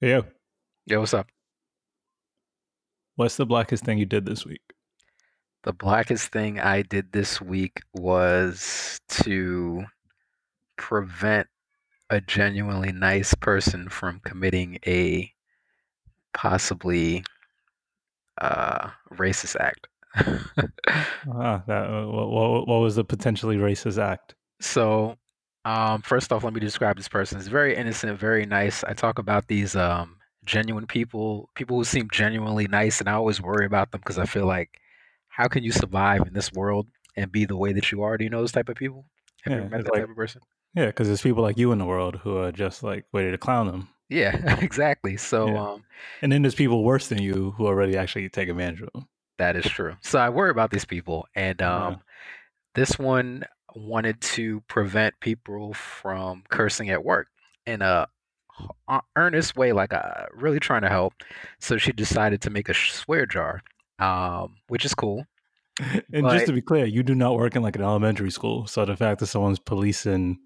Yeah. Yo, what's up? What's the blackest thing you did this week? The blackest thing I did this week was to prevent a genuinely nice person from committing a possibly uh, racist act. Ah, that, uh, what, what, what was the potentially racist act? so, um, first off, let me describe this person. It's very innocent, very nice. I talk about these um, genuine people, people who seem genuinely nice, and I always worry about them because I feel like, how can you survive in this world and be the way that you are? Do you know those type of people? Have you Yeah, ever met that like- type of person? Yeah, because there's people like you in the world who are just like ready to clown them. Yeah, exactly. So, Yeah. um, And then there's people worse than you who already actually take advantage of them. That is true. So I worry about these people, and Yeah. um, this one wanted to prevent people from cursing at work in a uh, earnest way, like uh, really trying to help. So she decided to make a swear jar, um, which is cool. And But- just to be clear, you do not work in like an elementary school. So the fact that someone's policing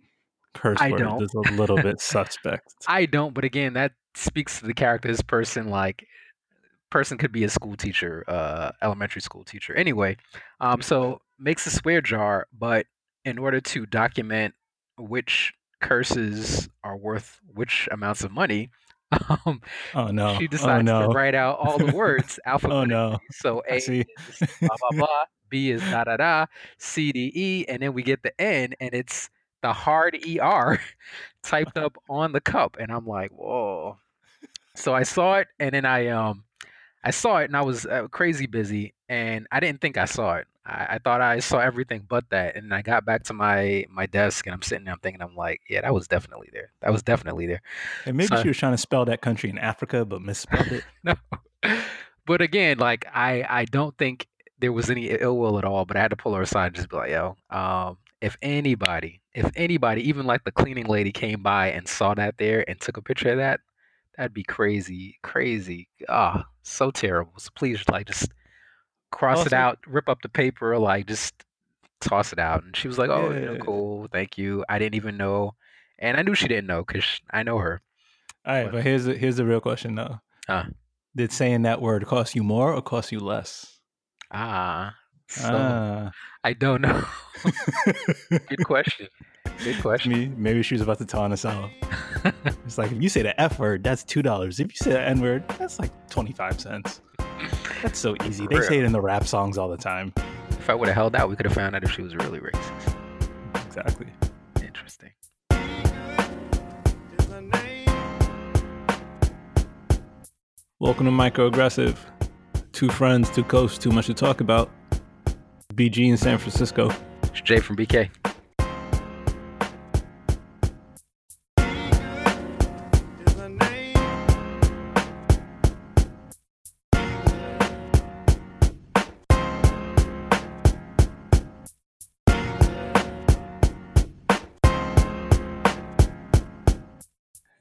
curse I words is a little bit suspect. I don't, but again, that speaks to the character. This person, like, person could be a school teacher, uh, elementary school teacher. Anyway, um, so makes a swear jar, but in order to document which curses are worth which amounts of money, um, Oh no. she oh decides no. to write out all the words alphabetically. Oh alphabetically. no. So A is blah blah blah, B is da da da, C D E, and then we get the N, and it's the hard ER typed up on the cup, and I'm like, whoa. So I saw it, and then I um I saw it, and I was uh, crazy busy, and I didn't think I saw it. I, I thought I saw everything but that, and I got back to my my desk, and I'm sitting there, I'm thinking, I'm like, yeah, that was definitely there. That was definitely there. And maybe So- she was trying to spell that country in Africa, but misspelled it. no. But again, like I I don't think there was any ill will at all, but I had to pull her aside and just be like, yo, um, if anybody, if anybody, even like the cleaning lady came by and saw that there and took a picture of that, that'd be crazy, crazy. Ah, so terrible. So please like just cross it Also- out, rip up the paper, like just toss it out. And she was like, Oh, you know, Yeah. cool, thank you. I didn't even know. And I knew she didn't know because I know her. All right, What? but here's the, here's the real question though. Huh. Did saying that word cost you more or cost you less? Ah. So Ah. I don't know. Good question. Good question. Me, maybe she was about to taunt us out. It's like if you say the F word, that's two dollars. If you say the N word, that's like twenty five cents. That's so easy. They say it in the rap songs all the time. If I would have held out, we could have found out if she was really racist. Exactly. Interesting. Welcome to Microaggressive. Two friends, two coasts, too much to talk about. BG in San Francisco. It's Jay from BK.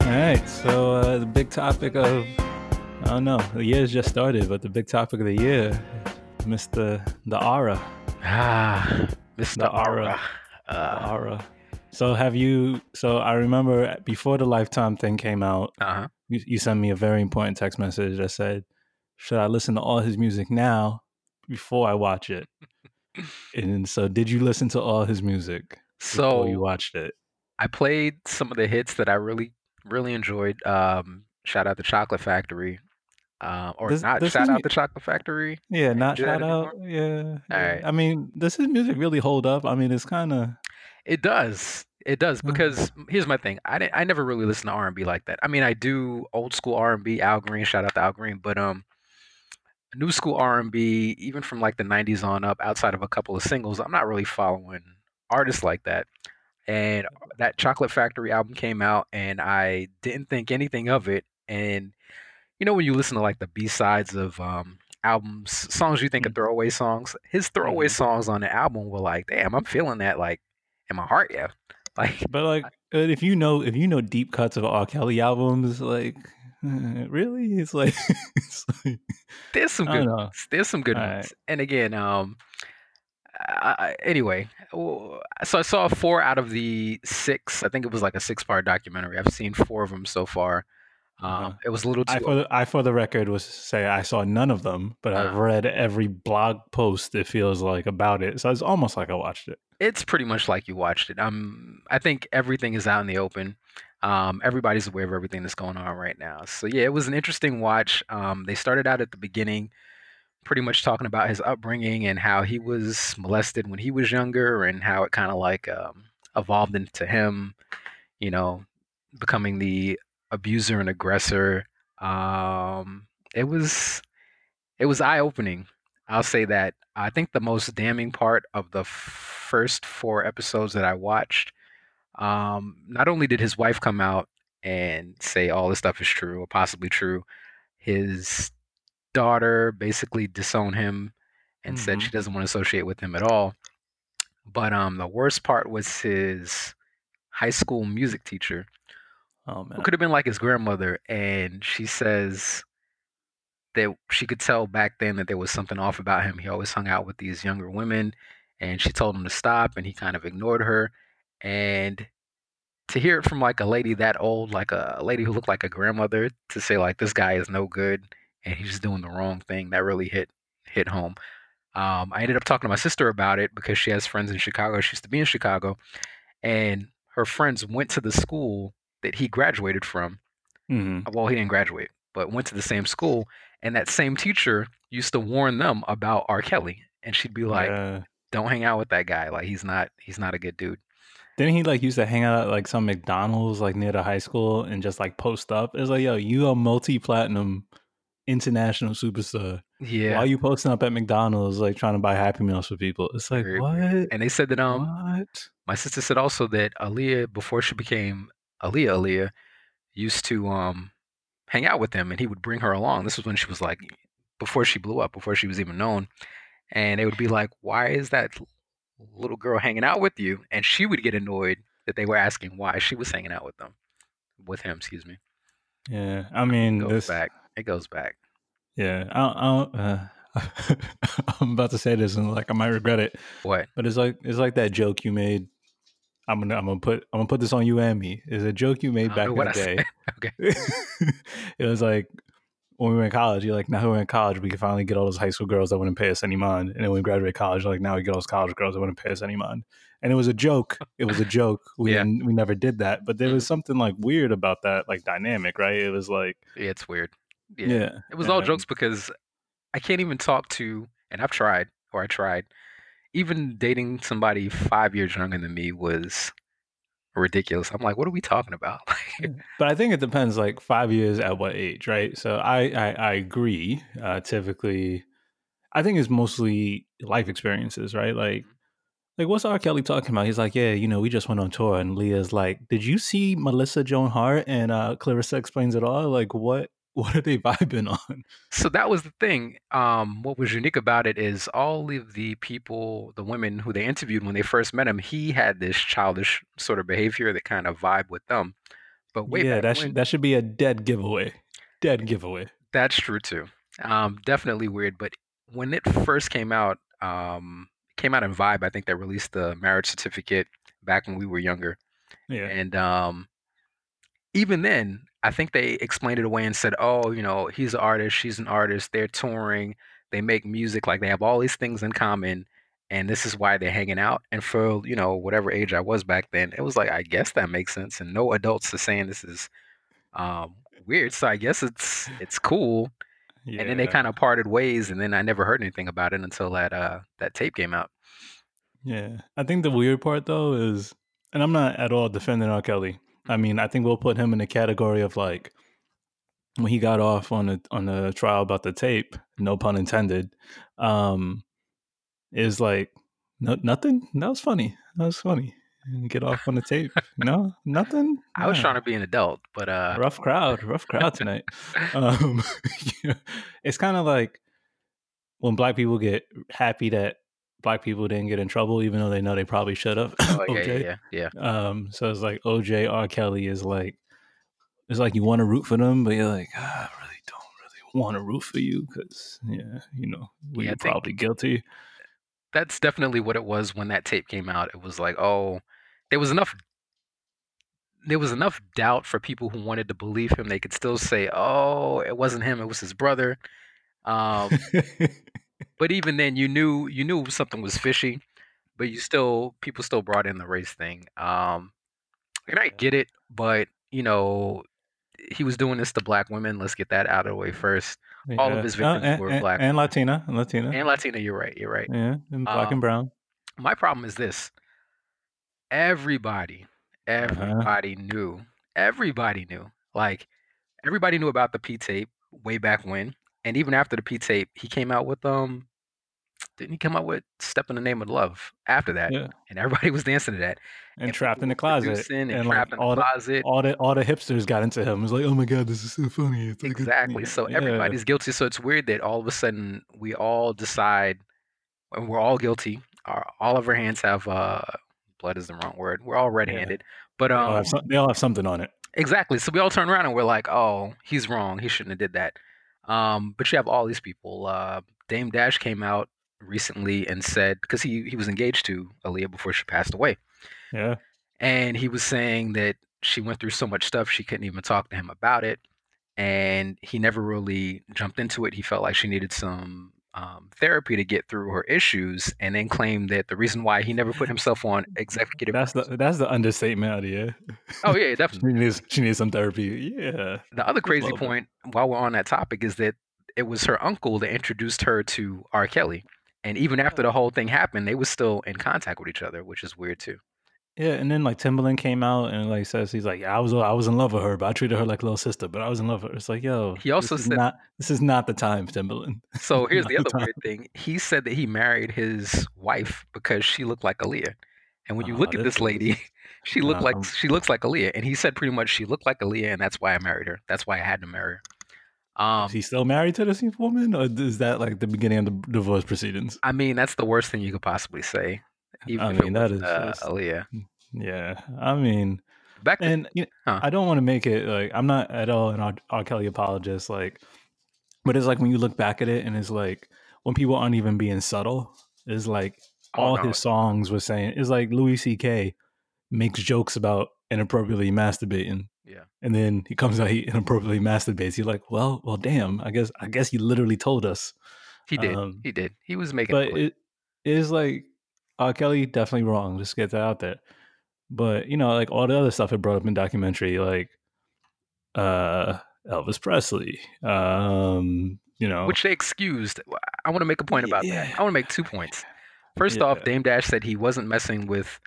All right, so uh, the big topic of I don't know, the year's just started, but the big topic of the year, Mr. the Aura. Ah, Mr. The aura. The Uh Aura. So have you? So I remember before the Lifetime thing came out, huh. you, you sent me a very important text message that said, "Should I listen to all his music now before I watch it?" and so, did you listen to all his music before you watched it? I played some of the hits that I really, really enjoyed. Um, shout out to Chocolate Factory. Um, or Does- not does shout out mu- to Chocolate Factory. Yeah, not shout out. Yeah. yeah. Alright. I mean, does his music really hold up? I mean, it's kind of. It does. It does Mhm. because here's my thing. I didn't, I never really listen to R and B like that. I mean, I do old school R and B. Al Green, shout out to Al Green, but um, new school R and B, even from like the '90s on up, outside of a couple of singles, I'm not really following artists like that. And that Chocolate Factory album came out, and I didn't think anything of it. And you know when you listen to like the B sides of um albums, songs you think are throwaway songs, his throwaway Mhm. songs on the album were like, damn, I'm feeling that like in my heart, yeah. Like But like, uh, if you know, if you know deep cuts of R. Kelly albums, like, really, it's like, it's like there's some good ones. There's some good ones. And again, um, I, anyway, so I saw four out of the six. I think it was like a six-part documentary. I've seen four of them so far. Um. It was a little I too. for the, I for the record was say I saw none of them, but I've Uh. read every blog post it feels like about it. So it's almost like I watched it. It's pretty much like you watched it. Um, I think everything is out in the open. Um, everybody's aware of everything that's going on right now. So yeah, it was an interesting watch. Um, they started out at the beginning, pretty much talking about his upbringing and how he was molested when he was younger, and how it kind of like um, evolved into him, you know, becoming the abuser and aggressor. Um, it was it was eye opening. I'll say that. I think the most damning part of the first four episodes that I watched, um, not only did his wife come out and say all this stuff is true or possibly true, his daughter basically disowned him and said she Mhm. doesn't want to associate with him at all. But um, the worst part was his high school music teacher, Oh who could have been like his grandmother, and she says that she could tell back then that there was something off about him. He always hung out with these younger women, and she told him to stop, and he kind of ignored her. And to hear it from like a lady that old, like a lady who looked like a grandmother, to say like this guy is no good and he's just doing the wrong thing, that really hit hit home. Um, I ended up talking to my sister about it because she has friends in Chicago. She used to be in Chicago, and her friends went to the school that he graduated from. hmm Well, he didn't graduate, but went to the same school, and that same teacher used to warn them about R. Kelly, and she'd be like, yeah. "Don't hang out with that guy. Like he's not he's not a good dude." Didn't he like used to hang out at like some McDonald's like near the high school and just like post up? It's like, yo, you a multi platinum international superstar. Yeah, Why are you posting up at McDonald's like trying to buy Happy Meals for people? It's like very what? weird. And they said that um, what? my sister said also that Aaliyah, before she became Aaliyah, Aaliyah used to um hang out with him, and he would bring her along. This was when she was like before she blew up, before she was even known, and they would be like, "Why is that little girl hanging out with you?" And she would get annoyed that they were asking why she was hanging out with them, with him. Excuse me. Yeah, I mean this. back. It goes back. Yeah, I don't. I don't uh, I'm about to say this and like I might regret it, What? but it's like it's like that joke you made. I'm gonna I'm gonna put I'm gonna put this on you and me. It's a joke you made back in the I day. said. okay. it was like when we were in college, you're like, now we're in college, we can finally get all those high school girls that wouldn't pay us any mind. And then when we graduate college, like now we get all those college girls that wouldn't pay us any mind. And it was a joke. It was a joke. We Yeah. didn't, we never did that. But there was something like weird about that like dynamic, right? It was like Yeah, it's weird. Yeah. yeah. It was all jokes because I can't even talk to, and I've tried, or I tried, even dating somebody five years younger than me was ridiculous. I'm like, what are we talking about? But I think it depends, like five years at what age, right? So I I, I agree. Uh, typically, I think it's mostly life experiences, right? Like, like what's R. Kelly talking about? He's like, yeah, you know, we just went on tour, and Leah's like, did you see Melissa Joan Hart and uh, Clarissa explains it all? Like, what what are they vibing on? so that was the thing. Um, what was unique about it is all of the people, the women who they interviewed when they first met him, he had this childish sort of behavior that kind of vibe with them. But way yeah, that when, sh- that should be a dead giveaway. Dead giveaway. That's true too. Um, definitely weird. But when it first came out, um, came out in Vibe. I think they released the marriage certificate back when we were younger. Yeah. And um, even then, I think they explained it away and said, "Oh, you know, he's an artist, she's an artist. They're touring, they make music, like they have all these things in common." And this is why they're hanging out. And for you know whatever age I was back then, it was like I guess that makes sense. And no adults are saying this is um, weird. So I guess it's it's cool. yeah. And then they kind of parted ways, and then I never heard anything about it until that uh that tape came out. Yeah. I think the weird part though is, and I'm not at all defending R. Kelly. I mean, I think we'll put him in the category of like when he got off on the on the trial about the tape, no pun intended. Um, is like no nothing. That was funny. That was funny. Get off on the tape. No, nothing. I was trying to be an adult, but uh, rough crowd, rough crowd tonight. um, yeah. it's kind of like when black people get happy that black people didn't get in trouble, even though they know they probably should have. oh, yeah, OJ. yeah, yeah, yeah. Um, so it's like OJ R. Kelly is like, it's like you want to root for them, but you're like, ah, I really don't really want to root for you because, yeah, you know, we're Yeah, probably guilty. That's definitely what it was when that tape came out. It was like, oh, there was enough there was enough doubt for people who wanted to believe him. They could still say, "Oh, it wasn't him; it was his brother." Um, but even then, you knew you knew something was fishy. But you still people still brought in the race thing. Um, and I get it, but you know, he was doing this to black women. Let's get that out of the way first. All of yeah. his Uh, victims and, were and, black and. Latina, and Latina, and Latina. You're right. You're right. yeah, and black Um, and brown. my problem is this: everybody, Uh-huh. everybody knew. Everybody knew. Like everybody knew about the P tape way back when, and even after the P tape, he came out with um. Didn't he come out with "Step in the Name of Love" after that? Yeah, And everybody was dancing to that. and, And trapped in the closet, and and like trapped in the all the closet. all the all the hipsters got into him. It was like, oh my god, this is so funny. It's like Exactly. So yeah. everybody's guilty. So it's weird that all of a sudden we all decide and we're all guilty. Our, all of our hands have uh blood is the wrong word. We're all red-handed. But They all, um have some, they all have something on it. exactly. So we all turn around and we're like, "Oh, he's wrong. He shouldn't have did that." Um but you have all these people. Uh Dame Dash came out recently and said because he he was engaged to Aaliyah before she passed away. Yeah, and he was saying that she went through so much stuff she couldn't even talk to him about it and he never really jumped into it he felt like she needed some um, therapy to get through her issues and then claim that the reason why he never put himself on executive that's the that's the understatement out of here. oh yeah definitely she needs she needs some therapy. Yeah, the other crazy love it. point while we're on that topic is that it was her uncle that introduced her to r kelly and even after the whole thing happened they were still in contact with each other which is weird too yeah. And then like Timbaland came out and like says he's like, yeah, I was I was in love with her, but I treated her like a little sister, but I was in love with her. It's like, yo, He also this is said- not this is not the time, Timbaland. So here's the other time. weird thing. He said that he married his wife because she looked like Aaliyah. And when you Oh, look at this lady, she looked like Um, she looks like Aaliyah. And he said pretty much she looked like Aaliyah, and that's why I married her. That's why I had to marry her. Um, is he still married to this woman, or is that like the beginning of the divorce proceedings? I mean, that's the worst thing you could possibly say. Even I mean, that was, is uh, just- Aaliyah. Yeah, I mean, Back to, and you know, Huh. I don't want to make it like I'm not at all an R. Kelly apologist, like, but it's like when you look back at it and it's like when people aren't even being subtle, it's like Oh, all no. his songs were saying it's like Louis C.K. makes jokes about inappropriately masturbating, yeah. and then he comes out he inappropriately masturbates. You're like, well, well, damn. I guess I guess he literally told us. He did. Um, he did. He was making but it it is like R. Kelly definitely wrong. Just get that out there. But you know, like all the other stuff it brought up in documentary, like uh Elvis Presley, um, you know, which they excused. I want to make a point about Yeah. that. I want to make two points. First off, Dame Dash said he wasn't messing with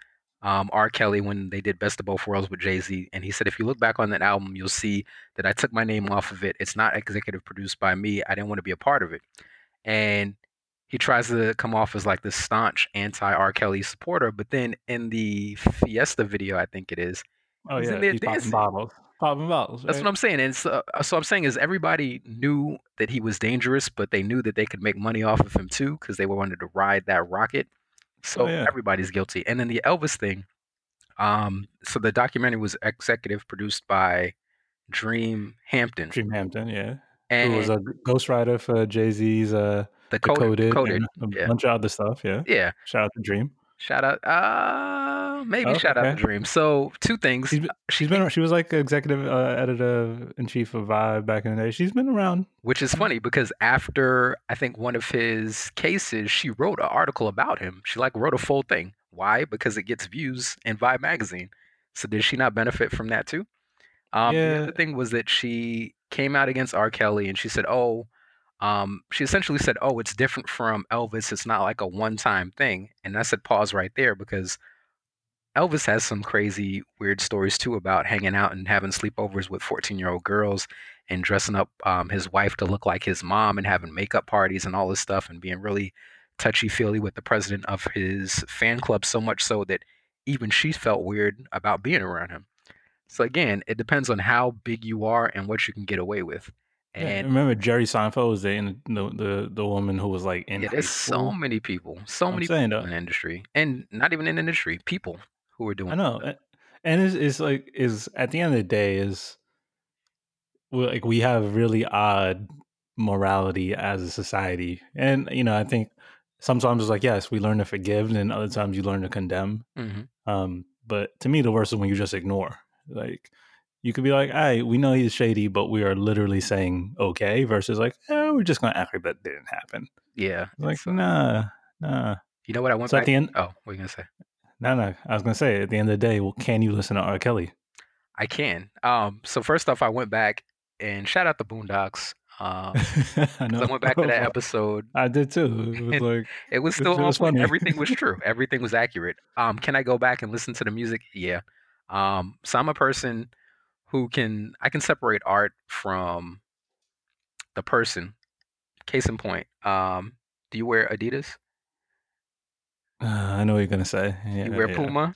um, R. Kelly when they did Best of Both Worlds with Jay Z, and he said if you look back on that album, you'll see that I took my name off of it. It's not executive produced by me. I didn't want to be a part of it, and he tries to come off as like this staunch anti R. Kelly supporter, but then in the Fiesta video, I think it is, oh he's in yeah, there he's popping bottles, popping bottles. That's what I'm saying. And so, uh, so I'm saying is everybody knew that he was dangerous, but they knew that they could make money off of him too because they wanted to ride that rocket. So Oh, yeah. everybody's guilty. And then the Elvis thing. Um, so the documentary was executive produced by Dream Hampton, Dream Hampton, yeah, and who was a ghostwriter for Jay Z's uh, the Decoded, coded, coded. a yeah. bunch of other stuff. Yeah, Yeah, shout out to Dream. shout out. Uh, maybe Oh, shout out okay. to Dream. So two things. She's been, she's been she was like executive uh, editor in chief of Vibe back in the day. She's been around. Which is funny because after I think one of his cases, she wrote an article about him. She like wrote a full thing. Why? Because it gets views in Vibe magazine. So did she not benefit from that too? Um, The other thing was that she came out against R. Kelly and she said, "Oh, um, she essentially said, oh, it's different from Elvis. It's not like a one-time thing." And I said, pause right there because Elvis has some crazy, weird stories too about hanging out and having sleepovers with 14-year-old girls and dressing up um, his wife to look like his mom and having makeup parties and all this stuff and being really touchy-feely with the president of his fan club so much so that even she felt weird about being around him. So again, it depends on how big you are and what you can get away with. Yeah, And remember Jerry Seinfeld was dating the, the the woman who was like in yeah, there's so many people, so I'm many people though. in the industry, and not even in the industry, people who are doing. I know, a- and it's, it's like is at the end of the day is like we have really odd morality as a society, and you know I think sometimes it's like yes we learn to forgive, and then other times you learn to condemn. Mhm. Um, but to me the worst is when you just ignore. Like you could be like, "Hey, we know he's shady, but we are literally saying okay," versus like, "Oh, we're just gonna act like that didn't happen." Yeah. Like, uh, nah, nah. you know what I went So at back. the end, Oh, what are you gonna say? no, no. I was gonna say at the end of the day, well, can you listen to R. Kelly? I can. Um, so first off, I went back and shout out the Boondocks. Um, I know. I went back to that episode. I did too. It was like It was still on was funny. Everything was true. Everything was accurate. Um, can I go back and listen to the music? Yeah. Um, so I'm a person who can I can separate art from the person. Case in point. Um, do you wear Adidas? uh, I know what you're gonna say. Yeah, you wear yeah. Puma?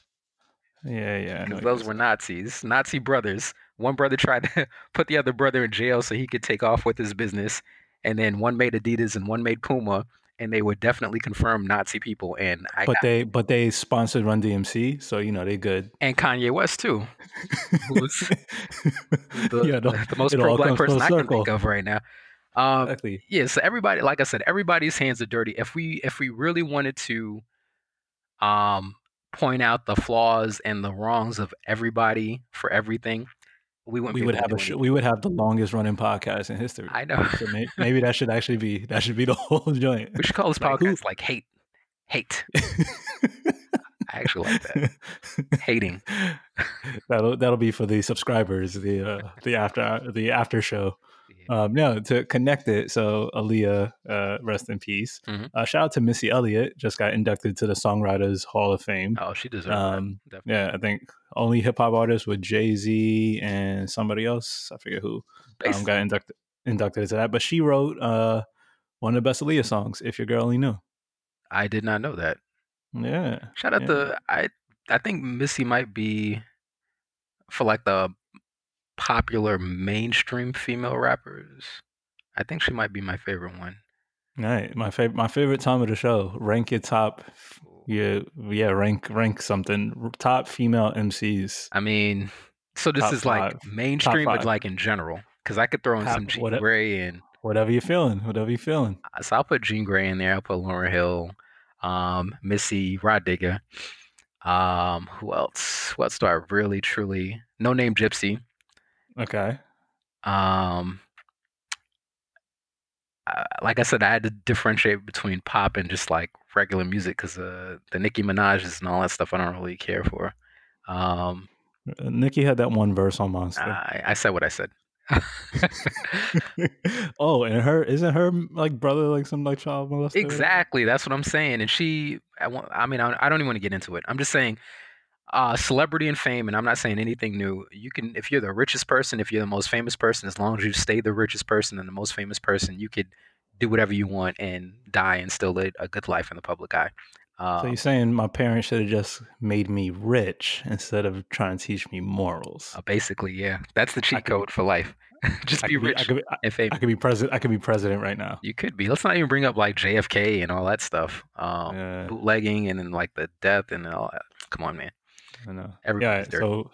Yeah, yeah. Because those were Nazis, Nazi brothers. One brother tried to put the other brother in jail so he could take off with his business, and then one made Adidas and one made Puma, and they would definitely confirm Nazi people. And I. But they but they sponsored Run DMC, so you know they good. and Kanye West too, who's the, yeah, the, the most pro black person I can think of right now. Um, Exactly. yeah, so everybody, like I said, everybody's hands are dirty. If we if we really wanted to um point out the flaws and the wrongs of everybody for everything, we wouldn't We would have a do sh- anything. we would have the longest running podcast in history. I know. So may- maybe that should actually be that should be the whole joint. We should call this Like, podcast like hate. Hate. I actually like that. Hating. that'll that'll be for the subscribers. The uh, the after the after show. Um, no, to connect it. So Aaliyah, uh, rest in peace. Mhm. Uh, shout out to Missy Elliott, just got inducted to the Songwriters Hall of Fame. Oh, she deserves Um, that. Definitely. yeah, I think only hip hop artist with Jay Z and somebody else. I forget who um, got inducted inducted to that. But she wrote uh, one of the best Aaliyah songs. If your girl only knew. I did not know that. Yeah, Shout out Yeah. to I I think Missy might be for like the popular mainstream female rappers. I think she might be my favorite one. right. My favorite my favorite time of the show. Rank your top. Yeah, yeah. Rank rank something. Top female MCs. I mean, so this Top is like five. mainstream, but like in general. Because I could throw in Top- some Jean what- Grae and Whatever you're feeling. Whatever you're feeling. so I'll put Jean Grae in there. I'll put Lauryn Hill, um, Missy, Rah Digga. Um, who else? What else do I really truly? Noname Gypsy. Okay. Um, uh, like I said, I had to differentiate between pop and just like regular music because uh, the Nicki Minaj's and all that stuff I don't really care for. Um, Uh, Nicki had that one verse on Monster. I, I said what I said. oh, and her isn't her like brother like some like child molester? exactly, that's what I'm saying. And she, I, want, I mean, I, I don't even want to get into it. I'm just saying, uh, celebrity and fame, and I'm not saying anything new. You can, if you're the richest person, if you're the most famous person, as long as you stay the richest person and the most famous person, you could do whatever you want and die and still live a good life in the public eye. Uh, So you're saying my parents should have just made me rich instead of trying to teach me morals? Uh, basically, yeah, that's the cheat code for life. Just I be be, I rich could be, I, and famous. I could be president. I could be president right now. You could be. Let's not even bring up like JFK and all that stuff. Um, Yeah, Bootlegging and then like the death and all that. Come on, man. I know. Everybody's yeah. dirty. So,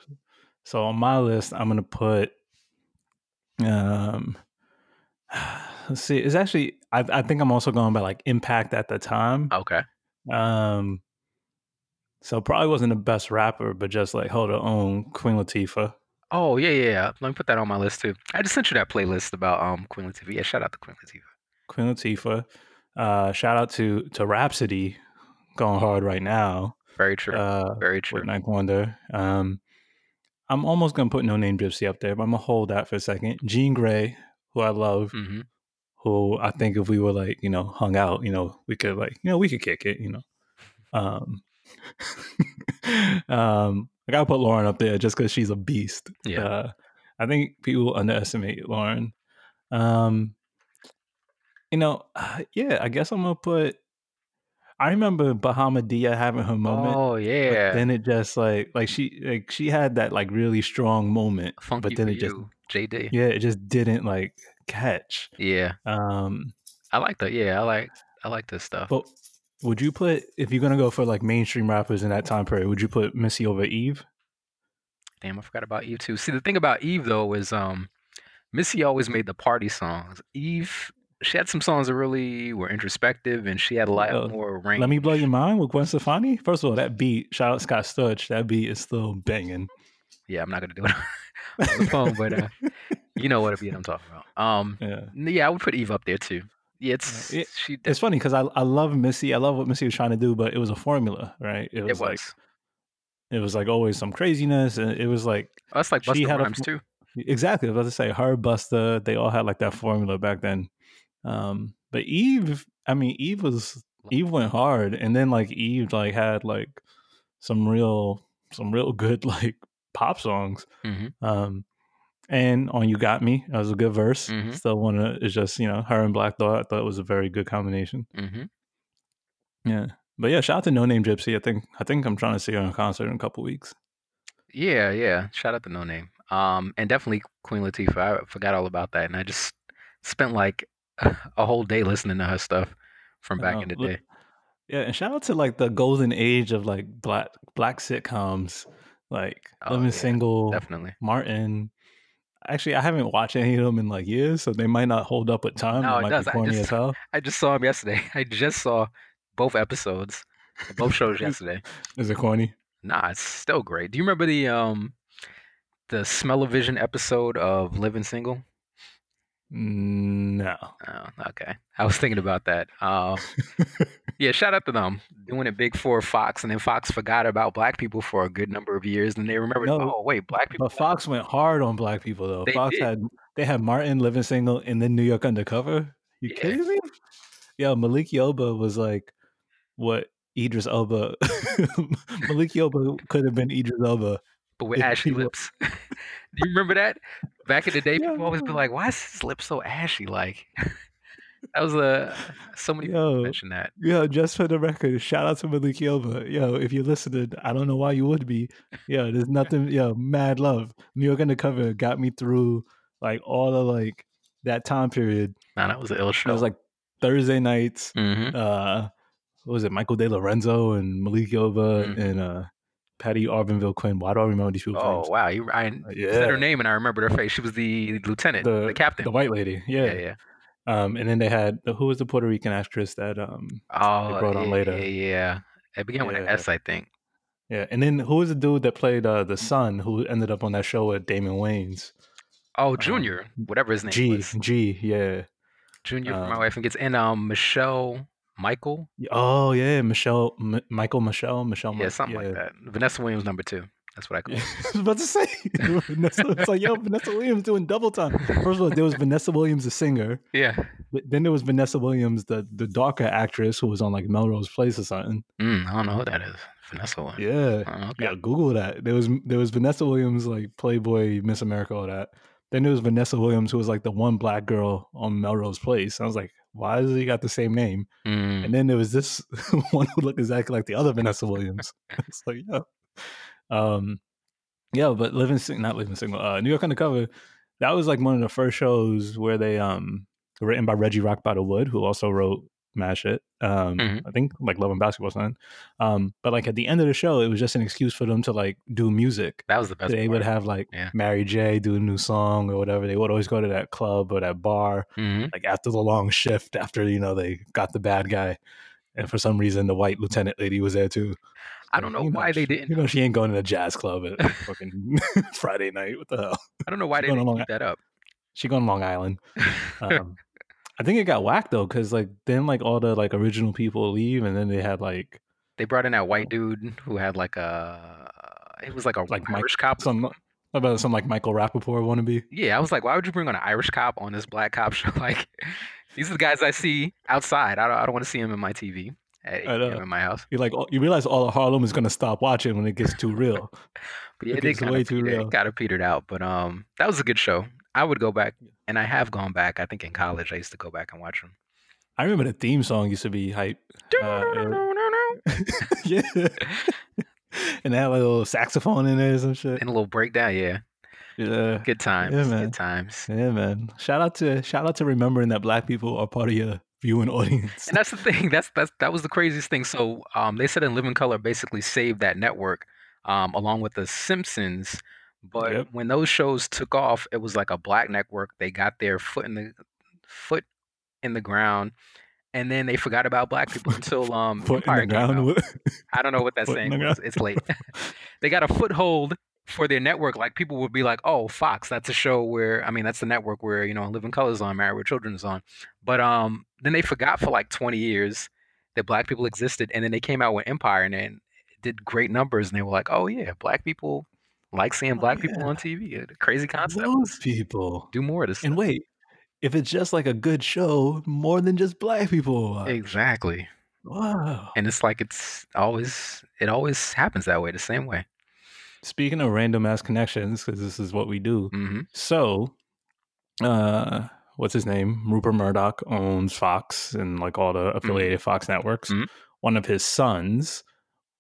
so on my list, I'm gonna put. Um, let's see. It's actually. I, I think I'm also going by like impact at the time. Okay. Um, so probably wasn't the best rapper, but just like hold her own. Queen Latifah. Oh yeah, yeah, yeah. Let me put that on my list too. I just sent you that playlist about um Queen Latifah. Yeah, shout out to Queen Latifah. Queen Latifah. Uh, shout out to to Rapsody, going hard right now. Very true. Uh, Very true. with Ninth Wonder. Um, I'm almost gonna put Noname Gypsy up there, but I'm gonna hold that for a second. Jean Grae, who I love, hmm who I think if we were like you know hung out, you know we could like you know we could kick it, you know. Um, um, I gotta put Lauryn up there just because she's a beast. Yeah. Uh, I think people underestimate Lauryn. Um, you know, yeah, I guess I'm gonna put. I remember Bahamadia having her moment. Oh But yeah. then it just like like she like she had that like really strong moment, Funky but then it just JD. yeah, it just didn't like catch. Yeah. Um, I like that. Yeah, I like I like this stuff. but would you put if you're gonna go for like mainstream rappers in that time period? Would you put Missy over Eve? Damn, I forgot about Eve too. See, the thing about Eve though is um Missy always made the party songs. Eve, she had some songs that really were introspective, and she had a lot Yo, more range. Let me blow your mind with Gwen Stefani. First of all, that beat, shout out Scott Storch, that beat is still banging. Yeah, I'm not gonna do it on the phone, but uh, you know what beat I'm talking about. Um, yeah. yeah, I would put Eve up there too. Yeah, it's It- she. It's funny because I I love Missy. I love what Missy was trying to do, but it was a formula, right? It it was, was. like it was like always some craziness, and it was like oh, that's like she Busta had a Rhymes fo- too. exactly. I was about to say her, Busta, they all had like that formula back then. Um, but Eve, I mean, Eve was Eve went hard, and then like Eve like had like some real some real good like pop songs. Mhm. Um, and on "You Got Me" that was a good verse. Mhm. Still one of it's just you know her and Black Thought. I thought it was a very good combination. Mm-hmm. Yeah, but yeah, shout out to Noname Gypsy. I think I think I'm trying to see her in concert in a couple weeks. Yeah, yeah. Shout out to Noname. Um, and definitely Queen Latifah. I forgot all about that, and I just spent like a whole day listening to her stuff from back Oh, in the day. Yeah, and shout out to like the golden age of like black black sitcoms, like Oh, Living yeah, Single, Definitely. Martin. Actually, I haven't watched any of them in like years, so they might not hold up with time. No, it might does. be I just- as hell. I just saw him yesterday. I just saw both episodes, both shows yesterday. Is it corny? Nah, it's still great. Do you remember the um the Smell-O-Vision episode of Living Single? No. Oh, okay. I was thinking about that. Uh, yeah, shout out to them doing it big for Fox, and then Fox forgot about black people for a good number of years, and they remembered, No, oh wait, black people. But Fox went hard on black people though. They Fox did. had they had Martin living single and then New York Undercover. You Yeah. kidding me? Yeah, Malik Yoba was like what Idris Elba. Malik Yoba could have been Idris Elba. but with ashy lips. You remember that? Back in the day, people always be like, "Why is his lips so ashy?" Like that was a so many people Yo. mention that. Yo, just for the record, shout out to Malik Yoba. Yo, if you're listening, I don't know why you would be. Yo, there's nothing. Yo, mad love. New York Undercover got me through like all the like that time period. Nah, that was an ill show. It was like Thursday nights. hmm uh what was it michael de lorenzo and malik yoba Mhm. and uh Patti D'Arbanville quinn why do i remember these people? Oh names wow, you I Uh, you said her name and I remembered her face. She was the lieutenant, the, the captain. the white lady yeah. yeah, yeah. um and then they had who was the puerto rican actress that um Oh, brought on later. yeah, yeah. It began with an S, I think. yeah and then who was the dude that played uh the son who ended up on that show with damon wayans Oh, Junior, whatever his name g was. g yeah Junior from my um, wife and gets and um Michelle Michael. oh yeah michelle M- michael michelle michelle Yeah, something like that. Vanessa Williams number two. That's what I call Yeah, her. I was about to say Vanessa, it's like yo vanessa williams doing double time first of all there was vanessa williams the singer Yeah. But then there was Vanessa Williams, the the darker actress who was on like Melrose Place or something. Mm, I don't know who that is. Vanessa Williams. Yeah, Oh, okay. yeah. Google that. There was there was Vanessa Williams, like Playboy, Miss America, all that. Then there was Vanessa Williams, who was like the one black girl on Melrose Place. I was like, why does he got the same name? Mm. And then there was this one who looked exactly like the other Vanessa Williams. it's like, yeah, um, yeah. But living Sing- not living single, uh, New York Undercover. That was like one of the first shows where they um written by Reggie Rock Bythewood, who also wrote Mash It. Um, Mhm. I think like Love and Basketball something. Um, but like at the end of the show, it was just an excuse for them to like do music. That was the best. They would have like Yeah. Mary J do a new song or whatever. They would always go to that club or that bar Mhm. like after the long shift, after you know they got the bad guy, and for some reason the white lieutenant lady was there too. I don't know You why they didn't. You know she ain't going to a jazz club at fucking Friday night. What the hell? I don't know why they didn't keep that up. She going to Long Island. Um, I think it got whacked though, because like then like all the like original people leave, and then they had like they brought in that white dude who had like a. It was like a Like Mike- Irish cop. some about some like Michael Rapaport wannabe. Yeah, I was like, why would you bring on an Irish cop on this black cop show? Like, these are the guys I see outside. I don't, I don't want to see them in my TV at I know. in my house. You like you realize all of Harlem is gonna stop watching when it gets too real. But yeah, It it did gets way too real. kind of petered out. But um, that was a good show. I would go back, and I have gone back. I think in college I used to go back and watch them. I remember the theme song used to be hype. Uh, yeah. and they had like a little saxophone in there or some shit. and a little breakdown. Yeah, Yeah. good times. man. Good times. Yeah, man. Shout out to shout out to remembering that black people are part of your viewing audience. And that's the thing. That's that's that was the craziest thing. So um, they said in Living Color basically saved that network, um, along with the Simpsons. But Yep. when those shows took off, it was like a black network. They got their foot in the foot in the ground, and then they forgot about black people until um Foot in Empire the came ground. out. with- I don't know what that Foot in saying the was. ground. It's late. they got a foothold for their network, like people would be like, "Oh, Fox, that's a show where I mean, that's the network where you know Living Color is on, Married with Children is on." But um, then they forgot for like 20 years that black people existed, and then they came out with Empire and then did great numbers, and they were like, "Oh yeah, black people like seeing Oh, black people on TV." A crazy concept. Those people. Do more of this. And stuff. wait, if it's just like a good show, more than just black people. Exactly. Wow. And it's like it's always it always happens that way, the same way. Speaking of random ass connections, because this is what we do. hmm So, uh, what's his name? Rupert Murdoch owns Fox and like all the affiliated Fox networks. Mhm. One of his sons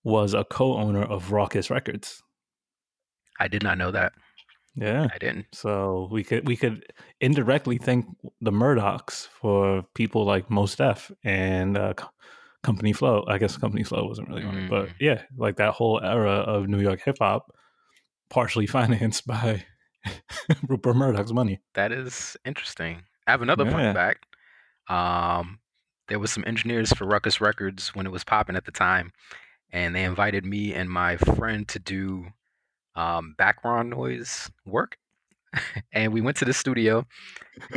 was a co-owner of Rawkus Records. I did not know that. Yeah. I didn't. So we could we could indirectly thank the Murdochs for people like Mos Def and uh, Company Flow. I guess Company Flow wasn't really on it, but Mm. yeah, like that whole era of New York hip hop, partially financed by Rupert Murdoch's money. That is interesting. I have another Yeah. fun fact. Um, there was some engineers for Rawkus Records when it was popping at the time, and they invited me and my friend to do um, background noise work. and we went to the studio,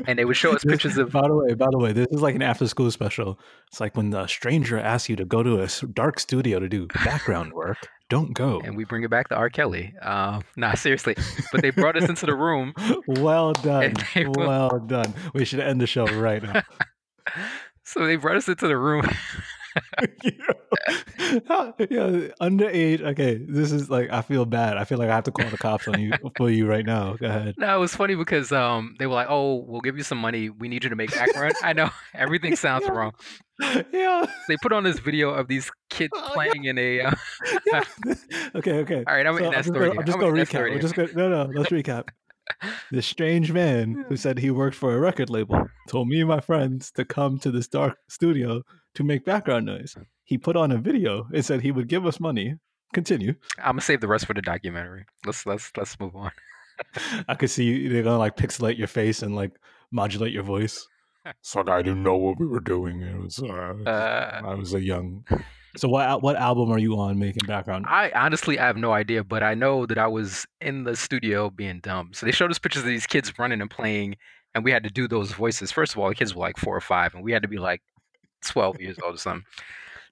and they would show us This- pictures of. by the way, by the way, this is like an after school special. It's like when the stranger asks you to go to a dark studio to do background work. Don't go. And we bring it back to R. Kelly. Uh, nah, seriously. But they brought us into the room. well done. And they will- Well done. We should end the show right now. So they brought us into the room. yeah, yeah, underage. Okay, this is like I feel bad. I feel like I have to call the cops on you for you right now. Go ahead. No, it was funny because um, they were like, "Oh, we'll give you some money. We need you to make background." I know everything sounds Yeah. wrong. Yeah, They put on this video of these kids Oh, playing in a. Uh, yeah. okay, okay. all right, I'm So in that I'm just story. gonna, I'm just gonna recap. story I'm just gonna, no, no. Let's recap. This strange man who said he worked for a record label told me and my friends to come to this dark studio to make background noise. He put on a video and said he would give us money. Continue. I'm gonna save the rest for the documentary. Let's let's let's move on. I could see you, they're gonna like pixelate your face and like modulate your voice. So I didn't know what we were doing. It was uh, Uh, I was a young. So what what album are you on making background? I honestly I have no idea, but I know that I was in the studio being dumb. So they showed us pictures of these kids running and playing, and we had to do those voices. First of all, the kids were like four or five, and we had to be like 12 years old or something.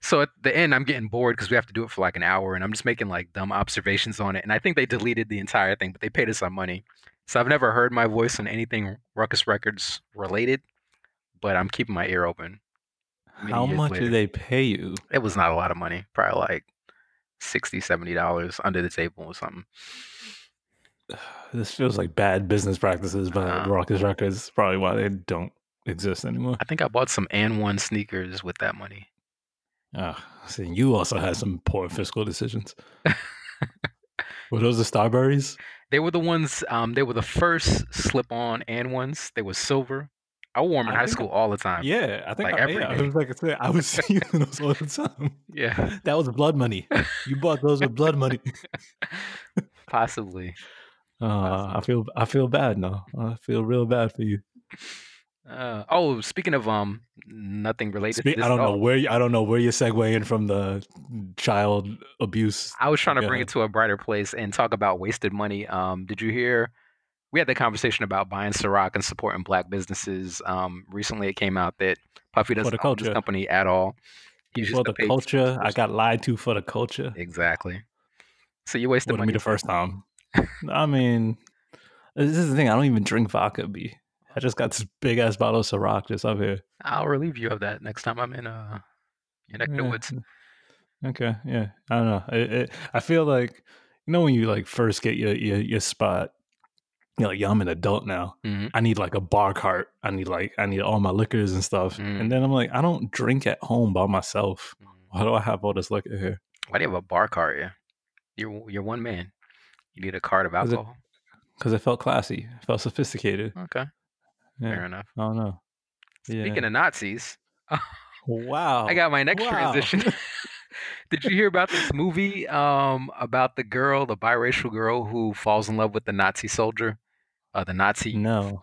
So at the end, I'm getting bored because we have to do it for like an hour, and I'm just making like dumb observations on it. And I think they deleted the entire thing, but they paid us some money. So I've never heard my voice on anything Rawkus Records related, but I'm keeping my ear open. How much later. do they pay you? It was not a lot of money, probably like 60 $70 under the table or something. This feels like bad business practices by Uh, Rawkus Records. Probably why they don't exist anymore. I think I bought some and one sneakers with that money. Ah, see, you also had some poor fiscal decisions. Were those the Starburys? They were the ones, um, they were the first slip on and ones. They were silver. I wore them in I high school all the time. Yeah, I think Like I, every yeah, I was like I said, I was seeing those all the time. Yeah, That was blood money. You bought those with blood money. possibly. Uh, I feel I feel bad now. I feel real bad for you. Uh, oh, speaking of um, nothing related this I don't know all. where you, I don't know where you're segueing from the child abuse. I was trying to bring it to a brighter place and talk about wasted money. Um, did you hear? We had the conversation about buying Ciroc and supporting black businesses. Um, recently, it came out that Puffy doesn't own this culture. company at all. He's for the culture. I got lied to for the culture. exactly. So you wasted Wouldn't money. be the first time. I mean, this is the thing. I don't even drink vodka. B. I just got this big ass bottle of Ciroc just up here. I'll relieve you of that next time I'm in uh your neck of the woods. Okay, yeah. I don't know. It, it, I feel like you know when you like first get your your, your spot. You're like, yeah, I'm an adult now. Mhm. I need like a bar cart. I need like I need all my liquors and stuff. Mm. And then I'm like, I don't drink at home by myself. Mm. Why do I have all this liquor here? Why do you have a bar cart? Yeah, you're you're one man. You need a cart of alcohol. Because it felt classy. It felt sophisticated. Okay, Yeah. fair enough. Don't know. Speaking Yeah. of Nazis, Wow. I got my next Wow. transition. Did you hear about this movie um, about the girl, the biracial girl who falls in love with the Nazi soldier, uh, the Nazi No.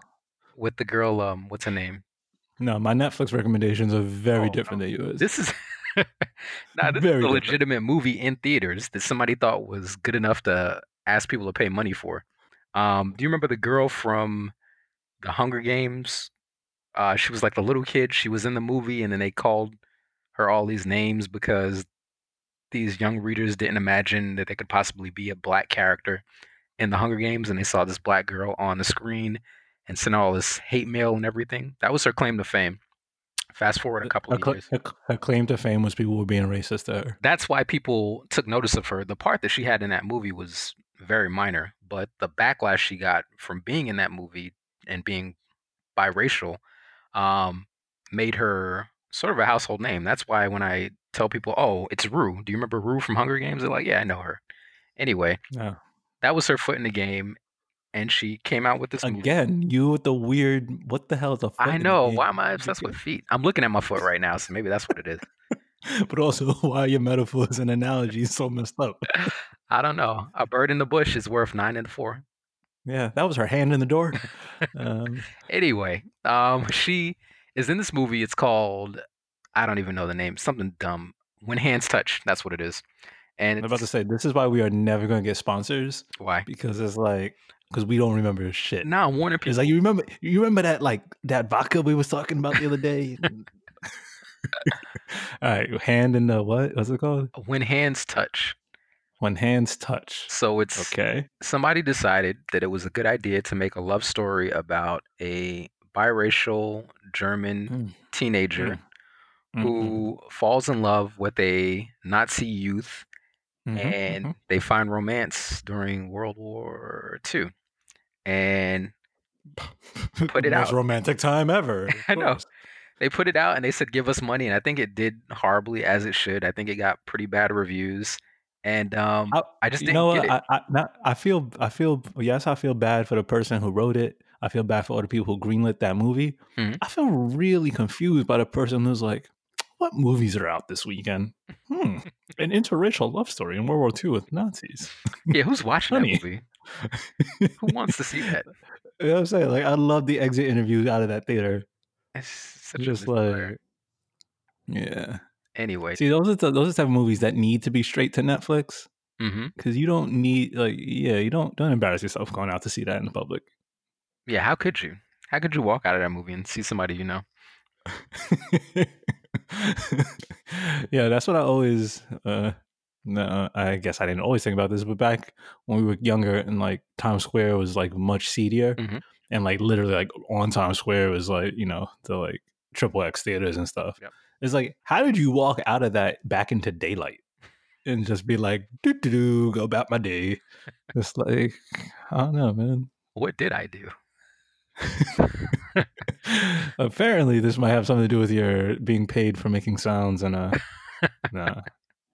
with the girl? Um, what's her name? No, my Netflix recommendations are very Oh, different than yours. This is now this Very is a different. legitimate movie in theaters that somebody thought was good enough to ask people to pay money for. Um, do you remember the girl from the Hunger Games? Uh, she was like the little kid. She was in the movie, and then they called her all these names because these young readers didn't imagine that they could possibly be a black character in the Hunger Games, and they saw this black girl on the screen and sent all this hate mail and everything. That was her claim to fame. Fast forward a couple Her, of years. her, her claim to fame was people were being racist to her. That's why people took notice of her. The part that she had in that movie was very minor, but the backlash she got from being in that movie and being biracial um, made her sort of a household name. That's why when I tell people, "Oh, it's Rue," do you remember Rue from Hunger Games? They're like, "Yeah, I know her." Anyway, No. that was her foot in the game, and she came out with this movie. Again, you with the weird. What the hell is a foot? I know. Why am I obsessed with feet? I'm looking at my foot right now, so maybe that's what it is. But also, why are your metaphors and analogies so messed up? I don't know. A bird in the bush is worth nine and four. Yeah, that was her hand in the door. Um, Anyway, um, she is in this movie. It's called I don't even know the name. Something dumb. When hands touch. That's what it is. And I'm about to say this is why we are never going to get sponsors why. because it's like because we don't remember shit. Now I'm warning It's people. like you remember you remember that like that vodka we was talking about the other day. All right, hand in the what? What's it called? When hands touch. When hands touch. So it's Okay. somebody decided that it was a good idea to make a love story about a biracial German Mm, teenager mm, who falls in love with a Nazi youth mhm, and mhm. they find romance during World War II. And Put it most out. romantic time ever. I know. they put it out and they said give us money and I think it did horribly as it should. I think it got pretty bad reviews. And um I, I just you know get what? it. I, I, not, I feel, I feel, yes, I feel bad for the person who wrote it. I feel bad for all the people who greenlit that movie. Mhm. I feel really confused by the person who's like, what movies are out this weekend? Hmm. An interracial love story in World War II with Nazis. yeah, who's watching that movie? Who wants to see that? You know what I'm saying? Like, I love the exit interviews out of that theater. It's such Just like, yeah. Anyway. See, those are the, those are the type of movies that need to be straight to Netflix because you don't need like, yeah, you don't don't embarrass yourself going out to see that in the public. Yeah, how could you? How could you walk out of that movie and see somebody you know? yeah, that's what I always. Uh, no, I guess I didn't always think about this, but back when we were younger and like Times Square was like much seedier, Mhm. and like literally like on Times Square was like you know the like triple X theaters and stuff. Yep. It's like how did you walk out of that back into daylight and just be like do do doo go about my day? It's like I don't know, man. What did I do? Apparently, this might have something to do with your being paid for making sounds and uh, nah.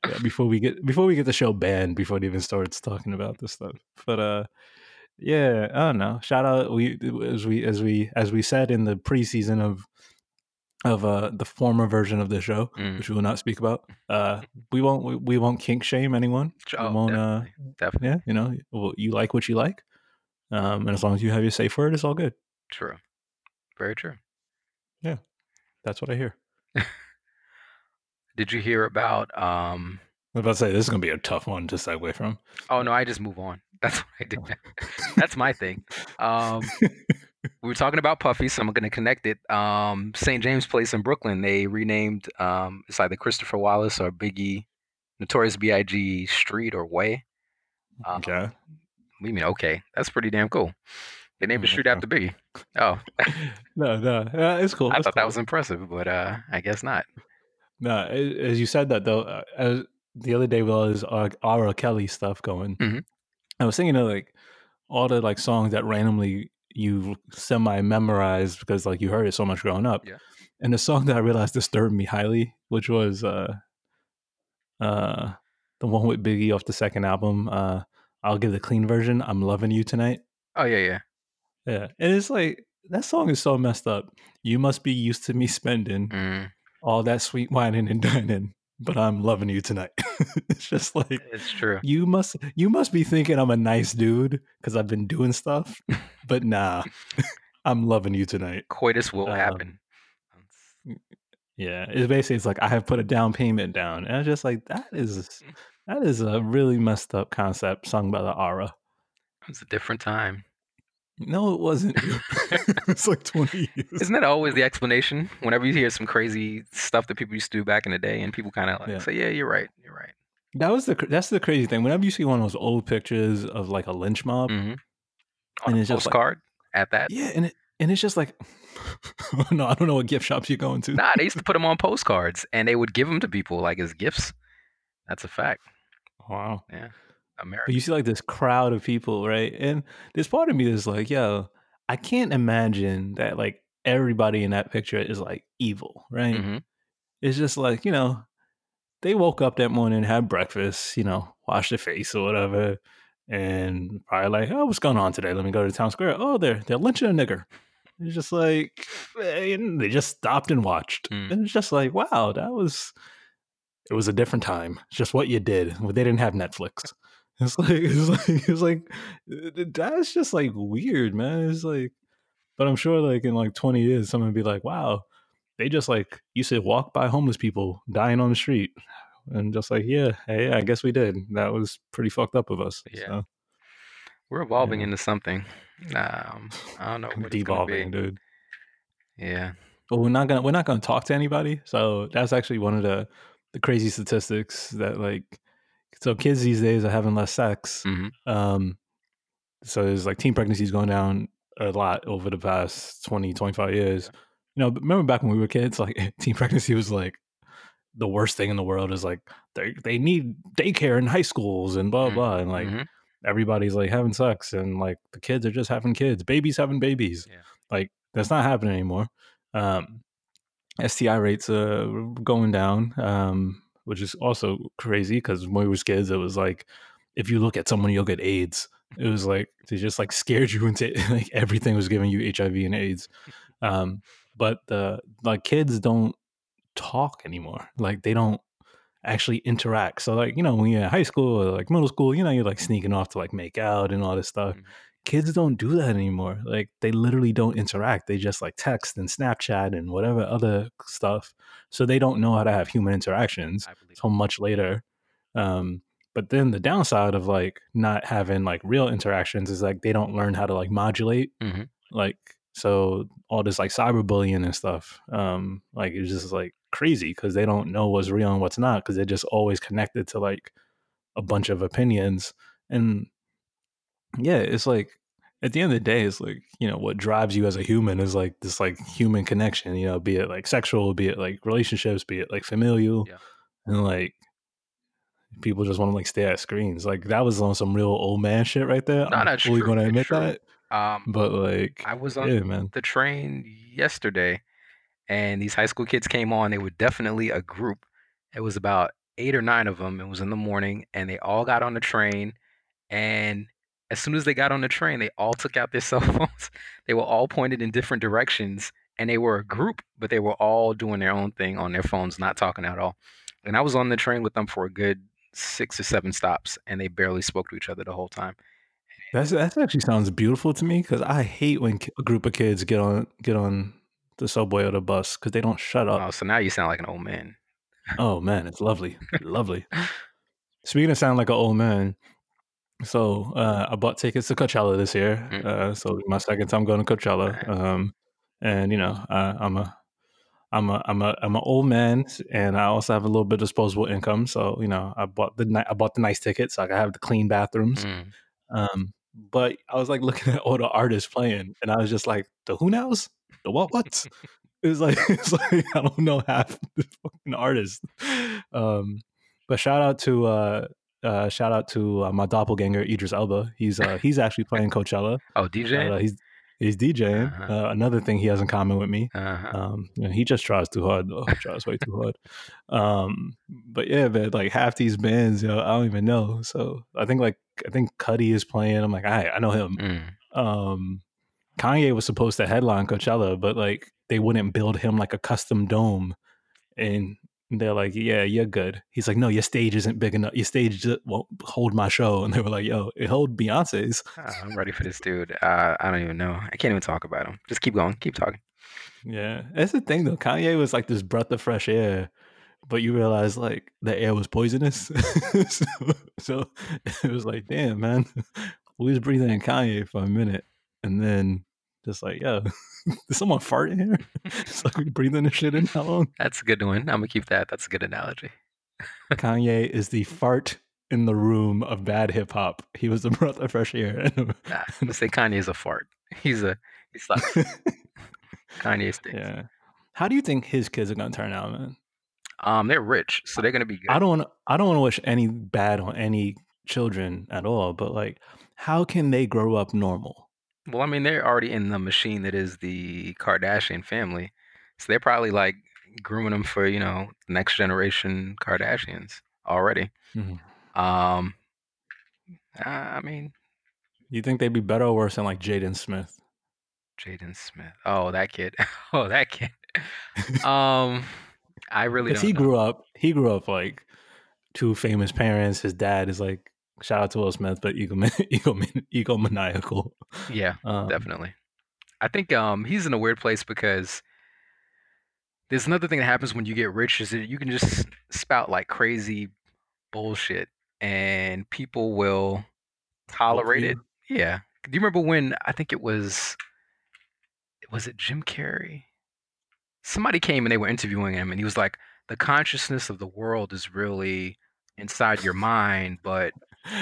Yeah, before we get before we get the show banned, before it even starts talking about this stuff. But uh, yeah, I don't know. Shout out we as we as we as we said in the preseason of of uh the former version of the show, Mm. which we will not speak about. Uh, we won't we, we won't kink shame anyone. Oh, we won't. Uh, definitely. definitely. yeah, you know, well, you like what you like, um, and as long as you have your safe word, it's all good. True. Very true. Yeah, that's what I hear. Did you hear about um I was about to say this is gonna be a tough one to segue from. Oh no, I just move on. That's what I do. That's my thing. Um, we were talking about Puffy, so I'm going to connect it. Um, St. James Place in Brooklyn, they renamed um, it's either Christopher Wallace or Biggie, Notorious B.I.G. Street or Way. Um, Okay. Do mean? Okay, that's pretty damn cool. They named the Mm, street after Biggie. Oh, no, no, uh, it's cool. I it's thought that was impressive, but uh, I guess not. No, as you said that though, uh, as the other day with all this uh, R. Kelly stuff going, Mhm. I was thinking of like all the like songs that randomly you semi memorized because like you heard it so much growing up. Yeah. And the song that I realized disturbed me highly, which was uh uh the one with Biggie off the second album, uh I'll give the clean version. I'm loving you tonight. Oh yeah, yeah. Yeah. And it's like that song is so messed up. You must be used to me spending Mm, all that sweet whining and dining, but I'm loving you tonight. it's just like it's true. you must you must be thinking I'm a nice dude because I've been doing stuff, but nah, I'm loving you tonight. Coitus will Um, happen. Yeah, it's basically it's like I have put a down payment down, and I'm just like that is that is a really messed up concept sung by the Aura. It was a different time. No, it wasn't. it's like 20 years. Isn't that always the explanation? Whenever you hear some crazy stuff that people used to do back in the day, and people kind of like Yeah. say, "Yeah, you're right, you're right." That was the that's the crazy thing. Whenever you see one of those old pictures of like a lynch mob, hmm And On a it's just like- postcard at that. yeah, and it and it's just like, no, I don't know what gift shops you're going to. Nah, they used to put them on postcards, and they would give them to people like as gifts. That's a fact. Wow. America. But you see like this crowd of people, right? And this part of me is like, yo, I can't imagine that like everybody in that picture is like evil, right? hmm It's just like, you know, they woke up that morning, had breakfast, you know, washed their face or whatever, and probably like, oh, what's going on today? Let me go to town square. Oh, they're they're lynching a nigger. It's just like and they just stopped and watched. Mm. And it's just like, wow, that was it was a different time. It's just what you did. They didn't have Netflix. It's like it's like it's like that's just like weird, man. It's like but I'm sure like in like 20 years someone would be like, wow, they just like you said walk by homeless people dying on the street. And just like, yeah, hey, I guess we did. That was pretty fucked up of us. Yeah. So, We're evolving Yeah. into something. Um, I don't know what devolving, dude. Yeah. But we're not gonna we're not gonna talk to anybody. So that's actually one of the the crazy statistics that like so kids these days are having less sex. hmm Um so there's like teen pregnancies going down a lot over the past 20, 25 years. You know, remember back when we were kids, like teen pregnancy was like the worst thing in the world is like they they need daycare in high schools and blah Mm, blah and like mhm. everybody's like having sex and like the kids are just having kids, babies having babies. Yeah. Like that's not happening anymore. Um, STI rates are going down, um, which is also crazy because when we were kids, it was like if you look at someone, you'll get AIDS. It was like they just like scared you into like everything was giving you HIV and AIDS. Um, but the like kids don't talk anymore. Like they don't actually interact. So like, you know, when you're in high school or like middle school, you know, you're like sneaking off to like make out and all this stuff. Mhm. Kids don't do that anymore. Like they literally don't interact. They just like text and Snapchat and whatever other stuff. So they don't know how to have human interactions till much later. Um, but then the downside of like not having like real interactions is like they don't learn how to like modulate. Mhm. Like so all this like cyberbullying and stuff, um, like it's just like crazy because they don't know what's real and what's not because they're just always connected to like a bunch of opinions. And yeah, it's like at the end of the day, it's like, you know, what drives you as a human is like this like human connection, you know, be it like sexual, be it like relationships, be it like familial. Yeah. And like people just want to like stare at screens. Like that was on some real old man shit right there. No, I'm fully gonna admit true. that. Um, But like I was on yeah, the train yesterday, and these high school kids came on. They were definitely a group. It was about eight or nine of them. It was in the morning, and they all got on the train. And as soon as they got on the train, they all took out their cell phones. They were all pointed in different directions, and they were a group, but they were all doing their own thing on their phones, not talking at all. And I was on the train with them for a good six or seven stops, and they barely spoke to each other the whole time. That's that actually sounds beautiful to me because I hate when a group of kids get on get on the subway or the bus because they don't shut up. Oh, so now you sound like an old man. Oh man, it's lovely, lovely. Speaking of sound like an old man, so uh, I bought tickets to Coachella this year. Mm. Uh, so my second time going to Coachella, um, and you know uh, I'm a I'm a I'm a I'm an old man, and I also have a little bit of disposable income. So you know I bought the I bought the nice tickets so I have the clean bathrooms. Mm. Um, but I was like looking at all the artists playing, and I was just like, the who knows, the what what's. It was like it's like I don't know half the fucking artists. Um, but shout out to uh, uh, shout out to uh, my doppelganger Idris Elba. He's uh, he's actually playing Coachella. Oh, DJ. Uh, he's he's DJing. Uh-huh. Uh, another thing he has in common with me. Uh-huh. Um, you know, he just tries too hard though. He tries way too hard. Um, but yeah, man, like half these bands, you know, I don't even know. So I think like I think Cudi is playing. I'm like, I I know him. Mm. Um, Kanye was supposed to headline Coachella, but like they wouldn't build him like a custom dome, and they're like, yeah, you're good. He's like, no, your stage isn't big enough. Your stage just won't hold my show. And they were like, yo, it hold Beyonce's. Ah, I'm ready for this dude. Uh, I don't even know. I can't even talk about him. Just keep going. Keep talking. Yeah, that's the thing though. Kanye was like this breath of fresh air, but you realize like the air was poisonous. so, so it was like, damn, man, we was breathing in Kanye for a minute, and then just like, yo, did someone fart in here? it's like we breathing the shit in how long? That's a good one. I'm gonna keep that. That's a good analogy. Kanye is the fart in the room of bad hip hop. He was the breath of fresh air. Nah, let's say Kanye is a fart. He's a he sucks. Kanye stinks. yeah. How do you think his kids are gonna turn out, man? Um, they're rich, so they're gonna be good. I don't want I don't want to wish any bad on any children at all, but like, how can they grow up normal? Well, I mean, they're already in the machine that is the Kardashian family, so they're probably like grooming them for you know next generation Kardashians already. Mhm. Um, I mean, You think they'd be better or worse than like Jaden Smith? Jaden Smith. Oh, that kid. Oh, that kid. Um, I really Because he know. grew up, he grew up like two famous parents. His dad is like shout out to Will Smith, but egomaniacal, egomaniacal, egomaniacal. Yeah, Um, definitely. I think um he's in a weird place because there's another thing that happens when you get rich is that you can just spout like crazy bullshit and people will tolerate it. Yeah. Do you remember when I think it was was it Jim Carrey? Somebody came and they were interviewing him and he was like, the consciousness of the world is really inside your mind, but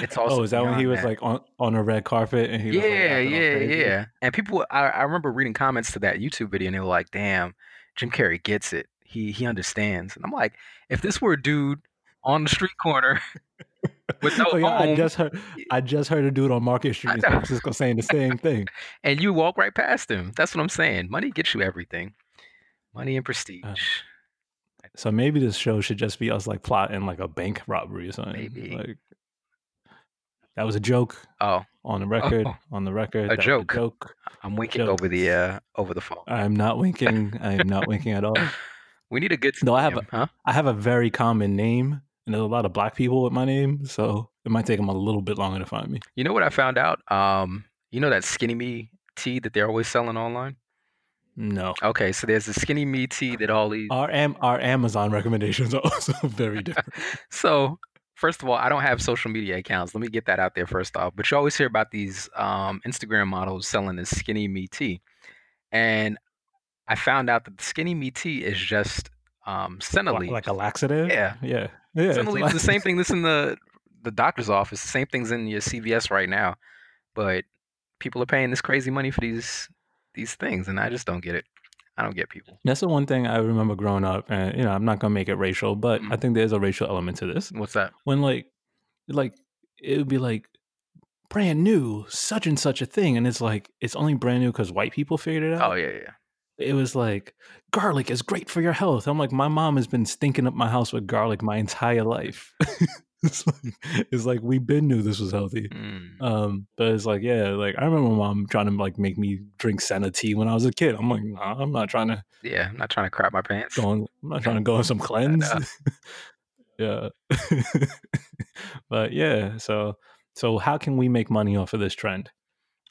it's also oh, is that when he was that. like on, on a red carpet and he was like, yeah, yeah, yeah. And people, I, I remember reading comments to that YouTube video, and they were like, "Damn, Jim Carrey gets it. He he understands." And I'm like, if this were a dude on the street corner with no Oh, yeah, I just heard I just heard a dude on Market Street in San. Francisco saying the same thing. and you walk right past him, that's what I'm saying. Money gets you everything. Money and prestige. Uh, So maybe this show should just be us like plotting like a bank robbery or something. Maybe. Like that was a joke oh, on the record. Oh, on the record, a joke. a joke. I'm winking Joke. over the uh over the phone. I'm not winking. I am not winking at all. We need a good No, I have name, huh? I have a very common name, and there's a lot of black people with my name, so it might take them a little bit longer to find me. You know what I found out? Um, you know that skinny me tea that they're always selling online? No, Okay, so there's the skinny me tea that all these our am our Amazon recommendations are also very different. so first of all, I don't have social media accounts. Let me get that out there first off. But you always hear about these um, Instagram models selling this skinny me tea, and I found out that the skinny me tea is just um, senna Like, leaves. like a laxative. Yeah. yeah, yeah. it's senna leaves the same thing that's in the the doctor's office. The same thing's in your CVS right now, but people are paying this crazy money for these these things, and I just don't get it. I don't get people. That's the one thing I remember growing up, and you know, I'm not gonna make it racial, but Mhm. I think there's a racial element to this. What's that? When like, like it would be like brand new, such and such a thing, and it's like it's only brand new because white people figured it out. Oh yeah, yeah. It was like garlic is great for your health. I'm like, my mom has been stinking up my house with garlic my entire life. it's, like, it's like we been knew this was healthy. Mm. Um, but it's like, yeah, like I remember my mom trying to like make me drink Senna tea when I was a kid. I'm like, nah, I'm not trying to Yeah, I'm not trying to crap my pants. Going. I'm not trying to go on some cleanse. yeah, but yeah. So, so how can we make money off of this trend?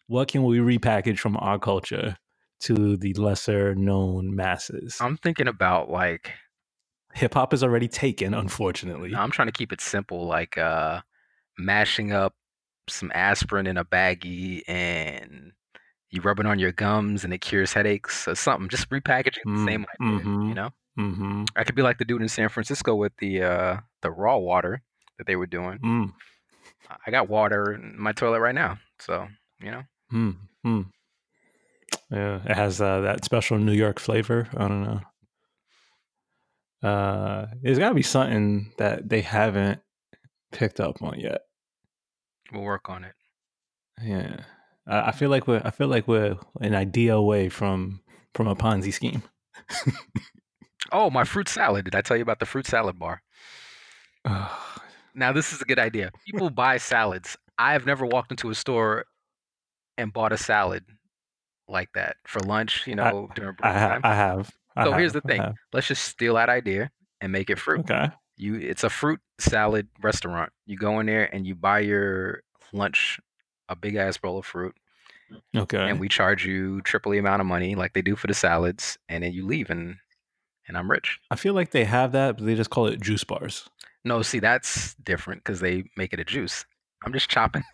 What can we repackage from our culture to the lesser known masses? I'm thinking about like Hip hop is already taken, unfortunately. I'm trying to keep it simple, like uh mashing up some aspirin in a baggie and you rub it on your gums and it cures headaches or something. Just repackaging the same idea, mhm. you know? mm-hmm. I could be like the dude in San Francisco with the uh the raw water that they were doing. Mm, I got water in my toilet right now. So, you know. mm, mm. Yeah, it has uh, that special New York flavor. I don't know. Uh, there's got to be something that they haven't picked up on yet. We'll work on it. Yeah, I, I feel like we're I feel like we're an idea away from from a Ponzi scheme. Oh, my fruit salad. Did I tell you about the fruit salad bar? Now, this is a good idea. People buy salads. I have never walked into a store and bought a salad like that for lunch, you know, during break I, time. I have. So uh-huh, here's the thing. have. Let's just steal that idea and make it fruit. Okay. You it's a fruit salad restaurant. You go in there and you buy your lunch a big ass bowl of fruit Okay. and we charge you triple the amount of money like they do for the salads and then you leave and and I'm rich. I feel like they have that, but they just call it juice bars. No, see that's different cuz they make it a juice. I'm just chopping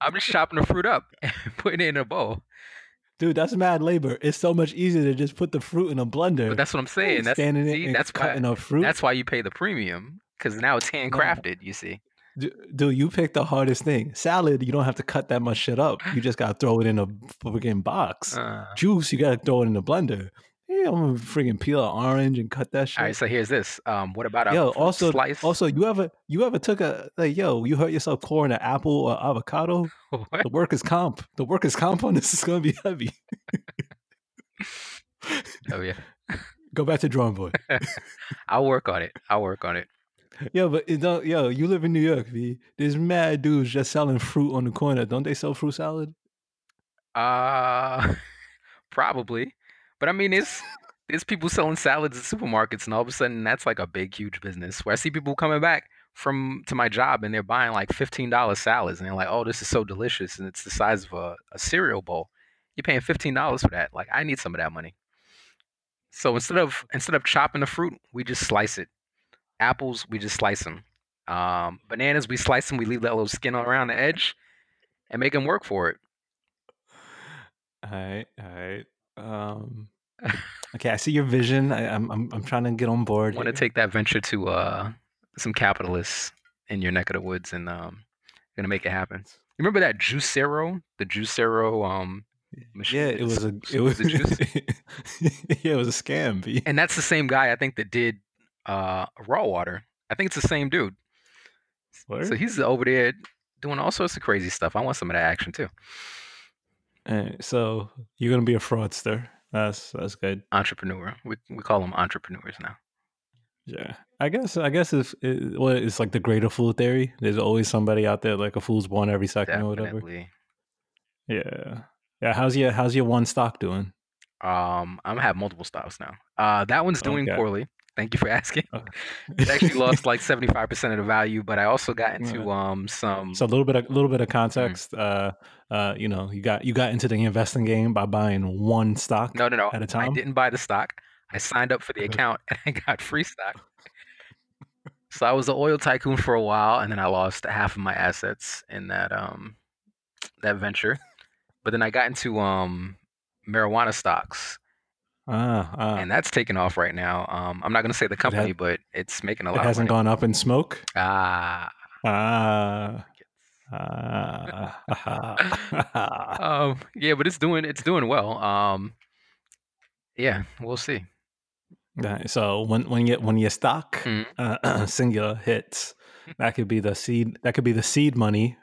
I'm just chopping the fruit up and putting it in a bowl. Dude, that's mad labor. It's so much easier to just put the fruit in a blender. But that's what I'm saying. That's standing see, that's why cutting up fruit. that's why you pay the premium because now it's handcrafted. You see. Dude, you picked the hardest thing. Salad, you don't have to cut that much shit up. You just gotta throw it in a freaking box. Uh, Juice, you gotta throw it in a blender. Yeah, I'm gonna freaking peel an orange and cut that shit. all right. So here's this. Um, what about a yo, also, slice? also, you ever, you ever took a like, yo, you hurt yourself coring an apple or avocado? what? The workers comp, the workers comp on this is gonna be heavy. Oh yeah. Go back to drawing board. I'll work on it. I'll work on it. Yo, but it don't, yo, you live in New York, V. There's mad dudes just selling fruit on the corner. Don't they sell fruit salad? Uh, probably. But I mean, it's there's people selling salads at supermarkets, and all of a sudden, that's like a big, huge business. Where I see people coming back from to my job, and they're buying like fifteen dollars salads, and they're like, "Oh, this is so delicious," and it's the size of a, a cereal bowl. You're paying fifteen dollars for that. Like, I need some of that money. So instead of instead of chopping the fruit, we just slice it. Apples, we just slice them. Um, bananas, we slice them. We leave that little skin around the edge, and make them work for it. All right, all right. Um, okay, I see your vision. I, I'm, I'm, I'm trying to get on board. I want to take that venture to uh, some capitalists in your neck of the woods and um, gonna make it happen. You remember that Juicero? The Juicero um, machine. Yeah, it was a, it was, a juice? yeah, it was a scam. V. and that's the same guy I think that did uh, raw water. I think it's the same dude. What? So he's over there doing all sorts of crazy stuff. I want some of that action too. So you're gonna be a fraudster. That's that's good. Entrepreneur. We we call them entrepreneurs now. Yeah, I guess I guess if it, well, it's like the greater fool theory. There's always somebody out there like a fool's born every second or whatever. Yeah, yeah. How's your how's your one stock doing? Um, I'm gonna have multiple stocks now. Uh, that one's doing Okay. poorly. Thank you for asking. Okay. It actually lost like 75% of the value, but I also got into um some So a little bit, a little bit of context. Uh, uh, you know, you got you got into the investing game by buying one stock no no no. at a I time. I didn't buy the stock. I signed up for the account and I got free stock. So I was an oil tycoon for a while, and then I lost half of my assets in that um that venture. But then I got into um marijuana stocks, Ah, ah. and that's taking off right now. Um, I'm not gonna say the company, but it's making a lot of It hasn't gone up in smoke. Ah, Ah, ah. um, yeah, but it's doing it's doing well. Um, yeah, we'll see. So when when you when your stock Mhm. uh, singular hits, that could be the seed. That could be the seed money.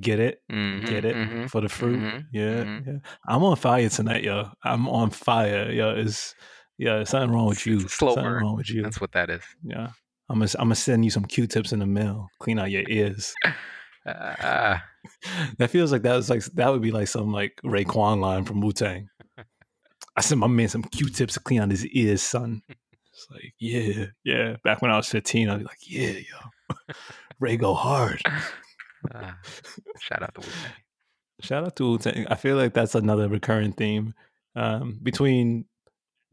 Get it, Mhm, get it mhm, for the fruit. mhm, Yeah, mhm. yeah. I'm on fire tonight, yo. I'm on fire, yo. Is yeah, something wrong with you. slow something burn. wrong with you. That's what that is. Yeah. I'm gonna I'm gonna send you some Q-tips in the mail. Clean out your ears. Ah, that feels like that was like that would be like some like Raekwon line from Wu Tang. I sent my man some Q-tips to clean out his ears, son. It's like, yeah, yeah. Back when I was 15, I'd be like, yeah, yo. Ray go hard. Ah. Shout out to Wu Tang. Shout out to Wu Tang. I feel like that's another recurring theme um, between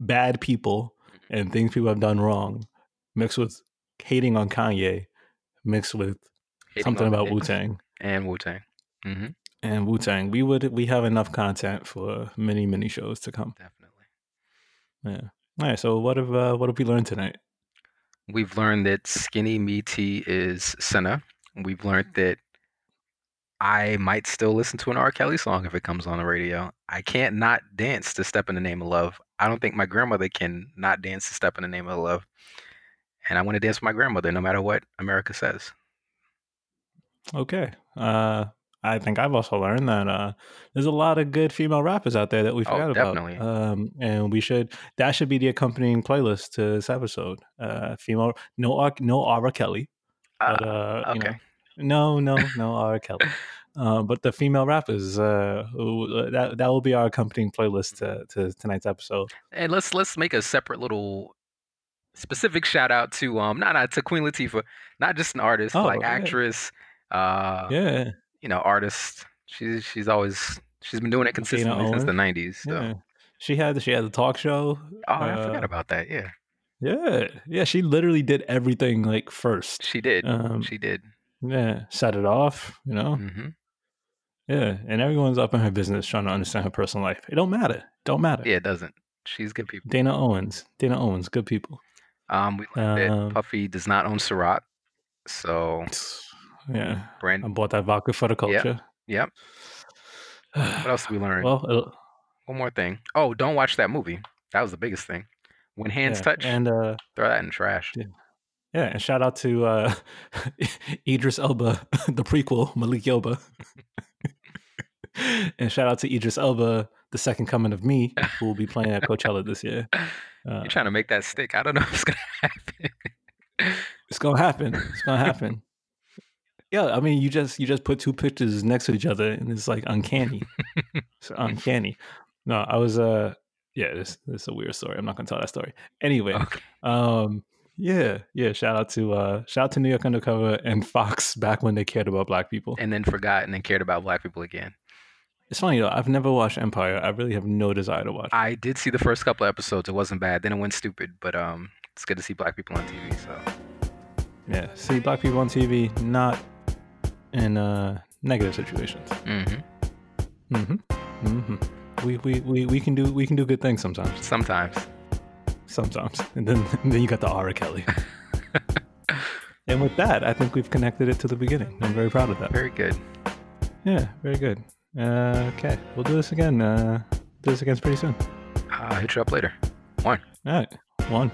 bad people and things people have done wrong, mixed with hating on Kanye, mixed with Hating something about Wu Tang. and Wu Tang. hmm and Wu Tang. We would we have enough content for many many shows to come. Definitely. Yeah. All right. So what have uh, what have we learned tonight? We've learned that skinny me tea is Senna. We've learned that I might still listen to an R. Kelly song if it comes on the radio. I can't not dance to Step in the Name of Love. I don't think my grandmother can not dance to Step in the Name of Love. And I want to dance with my grandmother no matter what America says. Okay. Uh, I think I've also learned that uh, there's a lot of good female rappers out there that we Oh, forgot about. Um, and we should that should be the accompanying playlist to this episode. Uh, female no R, no R. Kelly, but Uh, uh, you know, okay. No no no R. Kelly. Uh, but the female rappers, uh, who- that that will be our accompanying playlist to, to tonight's episode. And let's let's make a separate little specific shout out to um not not to Queen Latifah, not just an artist, Oh, like yeah. actress, uh Yeah, you know, artist. She's she's always she's been doing it consistently since the nineties. So yeah. She had she had the talk show. oh I forgot Uh, about that. Yeah. Yeah, yeah. She literally did everything like first. She did. Um, she did. Yeah, set it off. You know, hmm Yeah, and everyone's up in her business trying to understand her personal life. It don't matter. Don't matter. Yeah, it doesn't. She's good people. Dana Owens. Dana Owens. Good people. Um, we learned that Um, Puffy does not own Ciroc, so Yeah. I bought that vodka for the culture. Yep. What else did we learn? Well, it'll- One more thing. Oh, don't watch that movie. That was the biggest thing. When hands yeah, touch, And uh, throw that in the trash. Yeah. Yeah, and shout out to uh, Idris Elba, the prequel, Malik Yoba. and shout out to Idris Elba, the second coming of me, who will be playing at Coachella this year. Uh, You're trying to make that stick. I don't know if it's gonna happen. it's gonna happen. It's gonna happen. Yeah, I mean, you just you just put two pictures next to each other, and it's like uncanny. it's uncanny. No, I was uh, yeah, this this is a weird story. I'm not gonna tell that story. Anyway, Okay. um, yeah, yeah. Shout out to uh, shout out to New York Undercover and Fox back when they cared about black people. and then forgot and then cared about black people again. It's funny though. I've never watched Empire. I really have no desire to watch. it. I did see the first couple episodes. It wasn't bad. Then it went stupid, but um, it's good to see black people on TV. So Yeah, see black people on TV, not in uh, negative situations. Mm-hmm. Mm-hmm. Mm-hmm. We, we, we, we can do we can do good things sometimes. sometimes. Sometimes, and then and then you got the R. Kelly. and with that, I think we've connected it to the beginning. I'm very proud of that. Very good. Yeah, very good. Uh, okay, we'll do this again. Uh, do this again pretty soon. I'll hit you up later. One. All right, one.